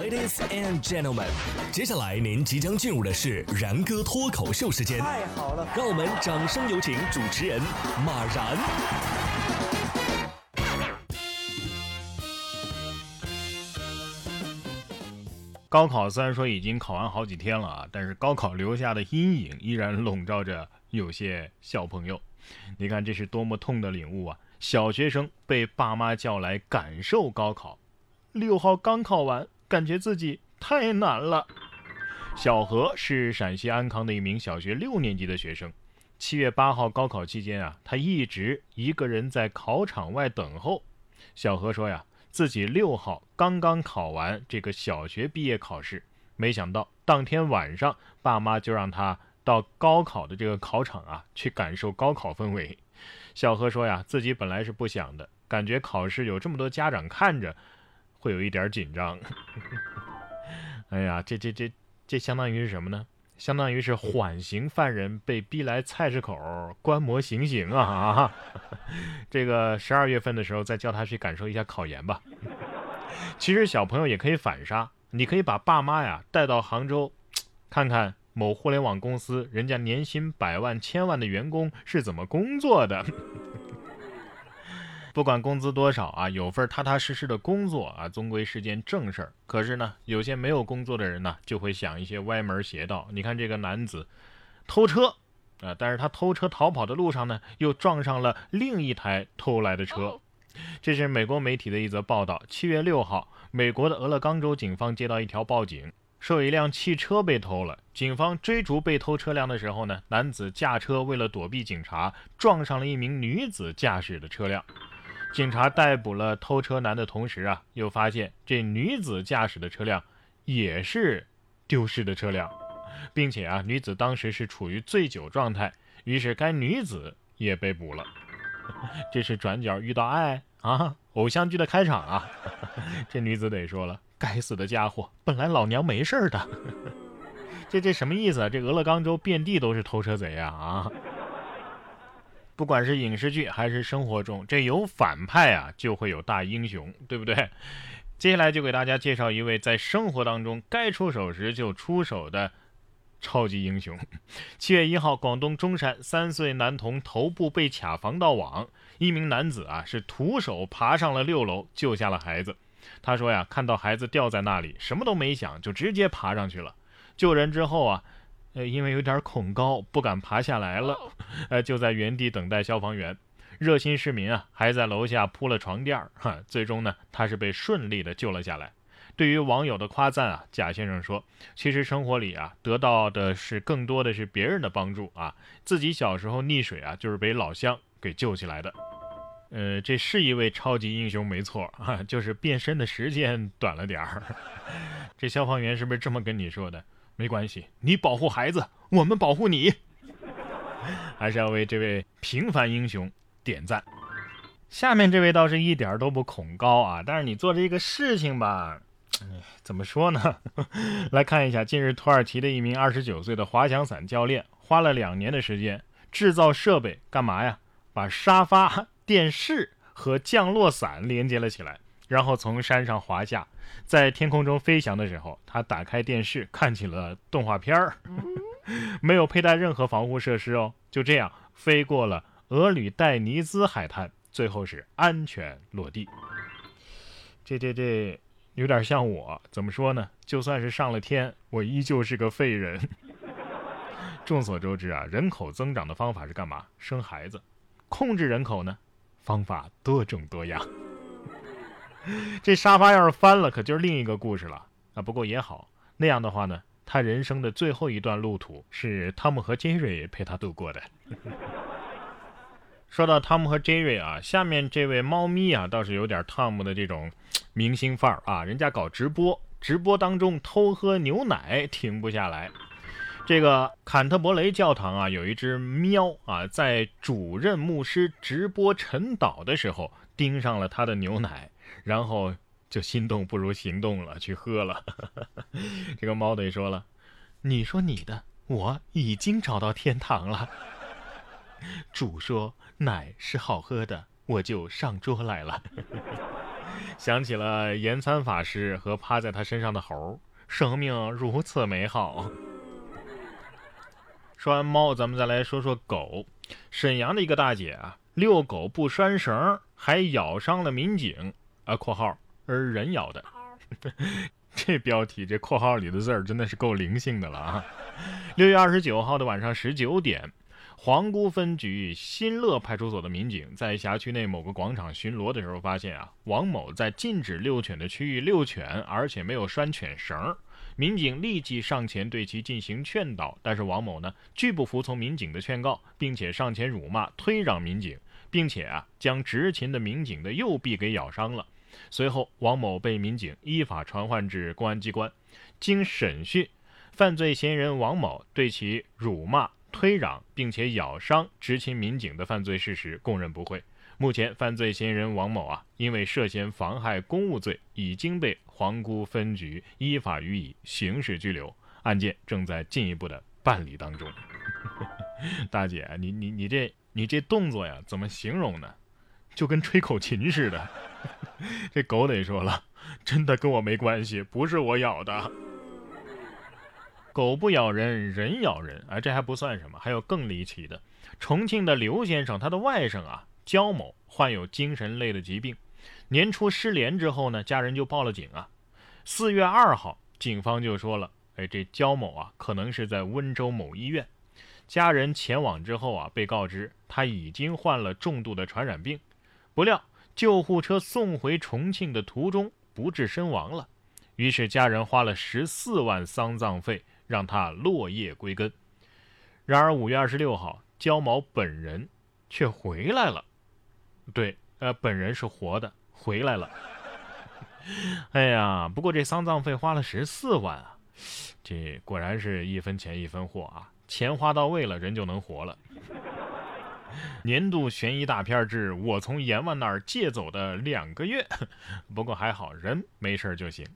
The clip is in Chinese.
Ladies and gentlemen，接下来您即将进入的是然哥脱口秀时间。太好了，让我们掌声有请主持人马然。高考虽然说已经考完好几天了啊，但是高考留下的阴影依然笼罩着有些小朋友。你看这是多么痛的领悟啊！小学生被爸妈叫来感受高考，六号刚考完。感觉自己太难了。小何是陕西安康的一名小学六年级的学生。七月八号高考期间啊，他一直一个人在考场外等候。小何说呀，自己六号刚刚考完这个小学毕业考试，没想到当天晚上，爸妈就让他到高考的这个考场啊去感受高考氛围。小何说呀，自己本来是不想的，感觉考试有这么多家长看着。会有一点紧张，哎呀，这这这这相当于是什么呢？相当于是缓刑犯人被逼来菜市口观摩行刑啊！这个十二月份的时候再叫他去感受一下考研吧。其实小朋友也可以反杀，你可以把爸妈呀带到杭州，看看某互联网公司人家年薪百万千万的员工是怎么工作的。不管工资多少啊，有份踏踏实实的工作啊，终归是件正事儿。可是呢，有些没有工作的人呢，就会想一些歪门邪道。你看这个男子偷车啊，但是他偷车逃跑的路上呢，又撞上了另一台偷来的车。这是美国媒体的一则报道。七月六号，美国的俄勒冈州警方接到一条报警，说有一辆汽车被偷了。警方追逐被偷车辆的时候呢，男子驾车为了躲避警察，撞上了一名女子驾驶的车辆。警察逮捕了偷车男的同时啊，又发现这女子驾驶的车辆也是丢失的车辆，并且啊，女子当时是处于醉酒状态，于是该女子也被捕了。这是转角遇到爱啊，偶像剧的开场啊！这女子得说了，该死的家伙，本来老娘没事的，这这什么意思啊？这俄勒冈州遍地都是偷车贼呀啊！不管是影视剧还是生活中，这有反派啊，就会有大英雄，对不对？接下来就给大家介绍一位在生活当中该出手时就出手的超级英雄。七月一号，广东中山三岁男童头部被卡防盗网，一名男子啊是徒手爬上了六楼，救下了孩子。他说呀，看到孩子掉在那里，什么都没想，就直接爬上去了。救人之后啊。呃，因为有点恐高，不敢爬下来了，呃，就在原地等待消防员。热心市民啊，还在楼下铺了床垫儿，哈，最终呢，他是被顺利的救了下来。对于网友的夸赞啊，贾先生说，其实生活里啊，得到的是更多的是别人的帮助啊，自己小时候溺水啊，就是被老乡给救起来的。呃，这是一位超级英雄，没错啊，就是变身的时间短了点儿。这消防员是不是这么跟你说的？没关系，你保护孩子，我们保护你。还是要为这位平凡英雄点赞。下面这位倒是一点都不恐高啊，但是你做这个事情吧，怎么说呢？来看一下，近日土耳其的一名二十九岁的滑翔伞教练，花了两年的时间制造设备，干嘛呀？把沙发、电视和降落伞连接了起来。然后从山上滑下，在天空中飞翔的时候，他打开电视看起了动画片儿，没有佩戴任何防护设施哦，就这样飞过了俄吕戴尼兹海滩，最后是安全落地。这这这有点像我，怎么说呢？就算是上了天，我依旧是个废人。众所周知啊，人口增长的方法是干嘛？生孩子。控制人口呢？方法多种多样。这沙发要是翻了，可就是另一个故事了啊！不过也好，那样的话呢，他人生的最后一段路途是汤姆和杰瑞陪他度过的。说到汤姆和杰瑞啊，下面这位猫咪啊，倒是有点汤姆的这种明星范儿啊，人家搞直播，直播当中偷喝牛奶停不下来。这个坎特伯雷教堂啊，有一只喵啊，在主任牧师直播晨祷的时候盯上了他的牛奶。然后就心动不如行动了，去喝了。这个猫得说了：“你说你的，我已经找到天堂了。主说奶是好喝的，我就上桌来了。”想起了延参法师和趴在他身上的猴，生命如此美好。说完猫，咱们再来说说狗。沈阳的一个大姐啊，遛狗不拴绳，还咬伤了民警啊（括号而人咬的）。这标题，这括号里的字儿真的是够灵性的了啊！六月二十九号的晚上十九点，皇姑分局新乐派出所的民警在辖区内某个广场巡逻的时候，发现啊，王某在禁止遛犬的区域遛犬，而且没有拴犬绳。民警立即上前对其进行劝导，但是王某呢拒不服从民警的劝告，并且上前辱骂、推攘民警，并且啊将执勤的民警的右臂给咬伤了。随后，王某被民警依法传唤至公安机关。经审讯，犯罪嫌疑人王某对其辱骂、推攘并且咬伤执勤民警的犯罪事实供认不讳。目前，犯罪嫌疑人王某啊，因为涉嫌妨害公务罪，已经被皇姑分局依法予以刑事拘留，案件正在进一步的办理当中。大姐，你你你这你这动作呀，怎么形容呢？就跟吹口琴似的。这狗得说了，真的跟我没关系，不是我咬的。狗不咬人，人咬人，哎，这还不算什么，还有更离奇的。重庆的刘先生，他的外甥啊。焦某患有精神类的疾病，年初失联之后呢，家人就报了警啊。四月二号，警方就说了，哎，这焦某啊，可能是在温州某医院。家人前往之后啊，被告知他已经患了重度的传染病。不料救护车送回重庆的途中不治身亡了。于是家人花了十四万丧葬费，让他落叶归根。然而五月二十六号，焦某本人却回来了。对，呃，本人是活的，回来了。哎呀，不过这丧葬费花了十四万啊，这果然是一分钱一分货啊，钱花到位了，人就能活了。年度悬疑大片之《我从阎王那儿借走的两个月》，不过还好，人没事就行。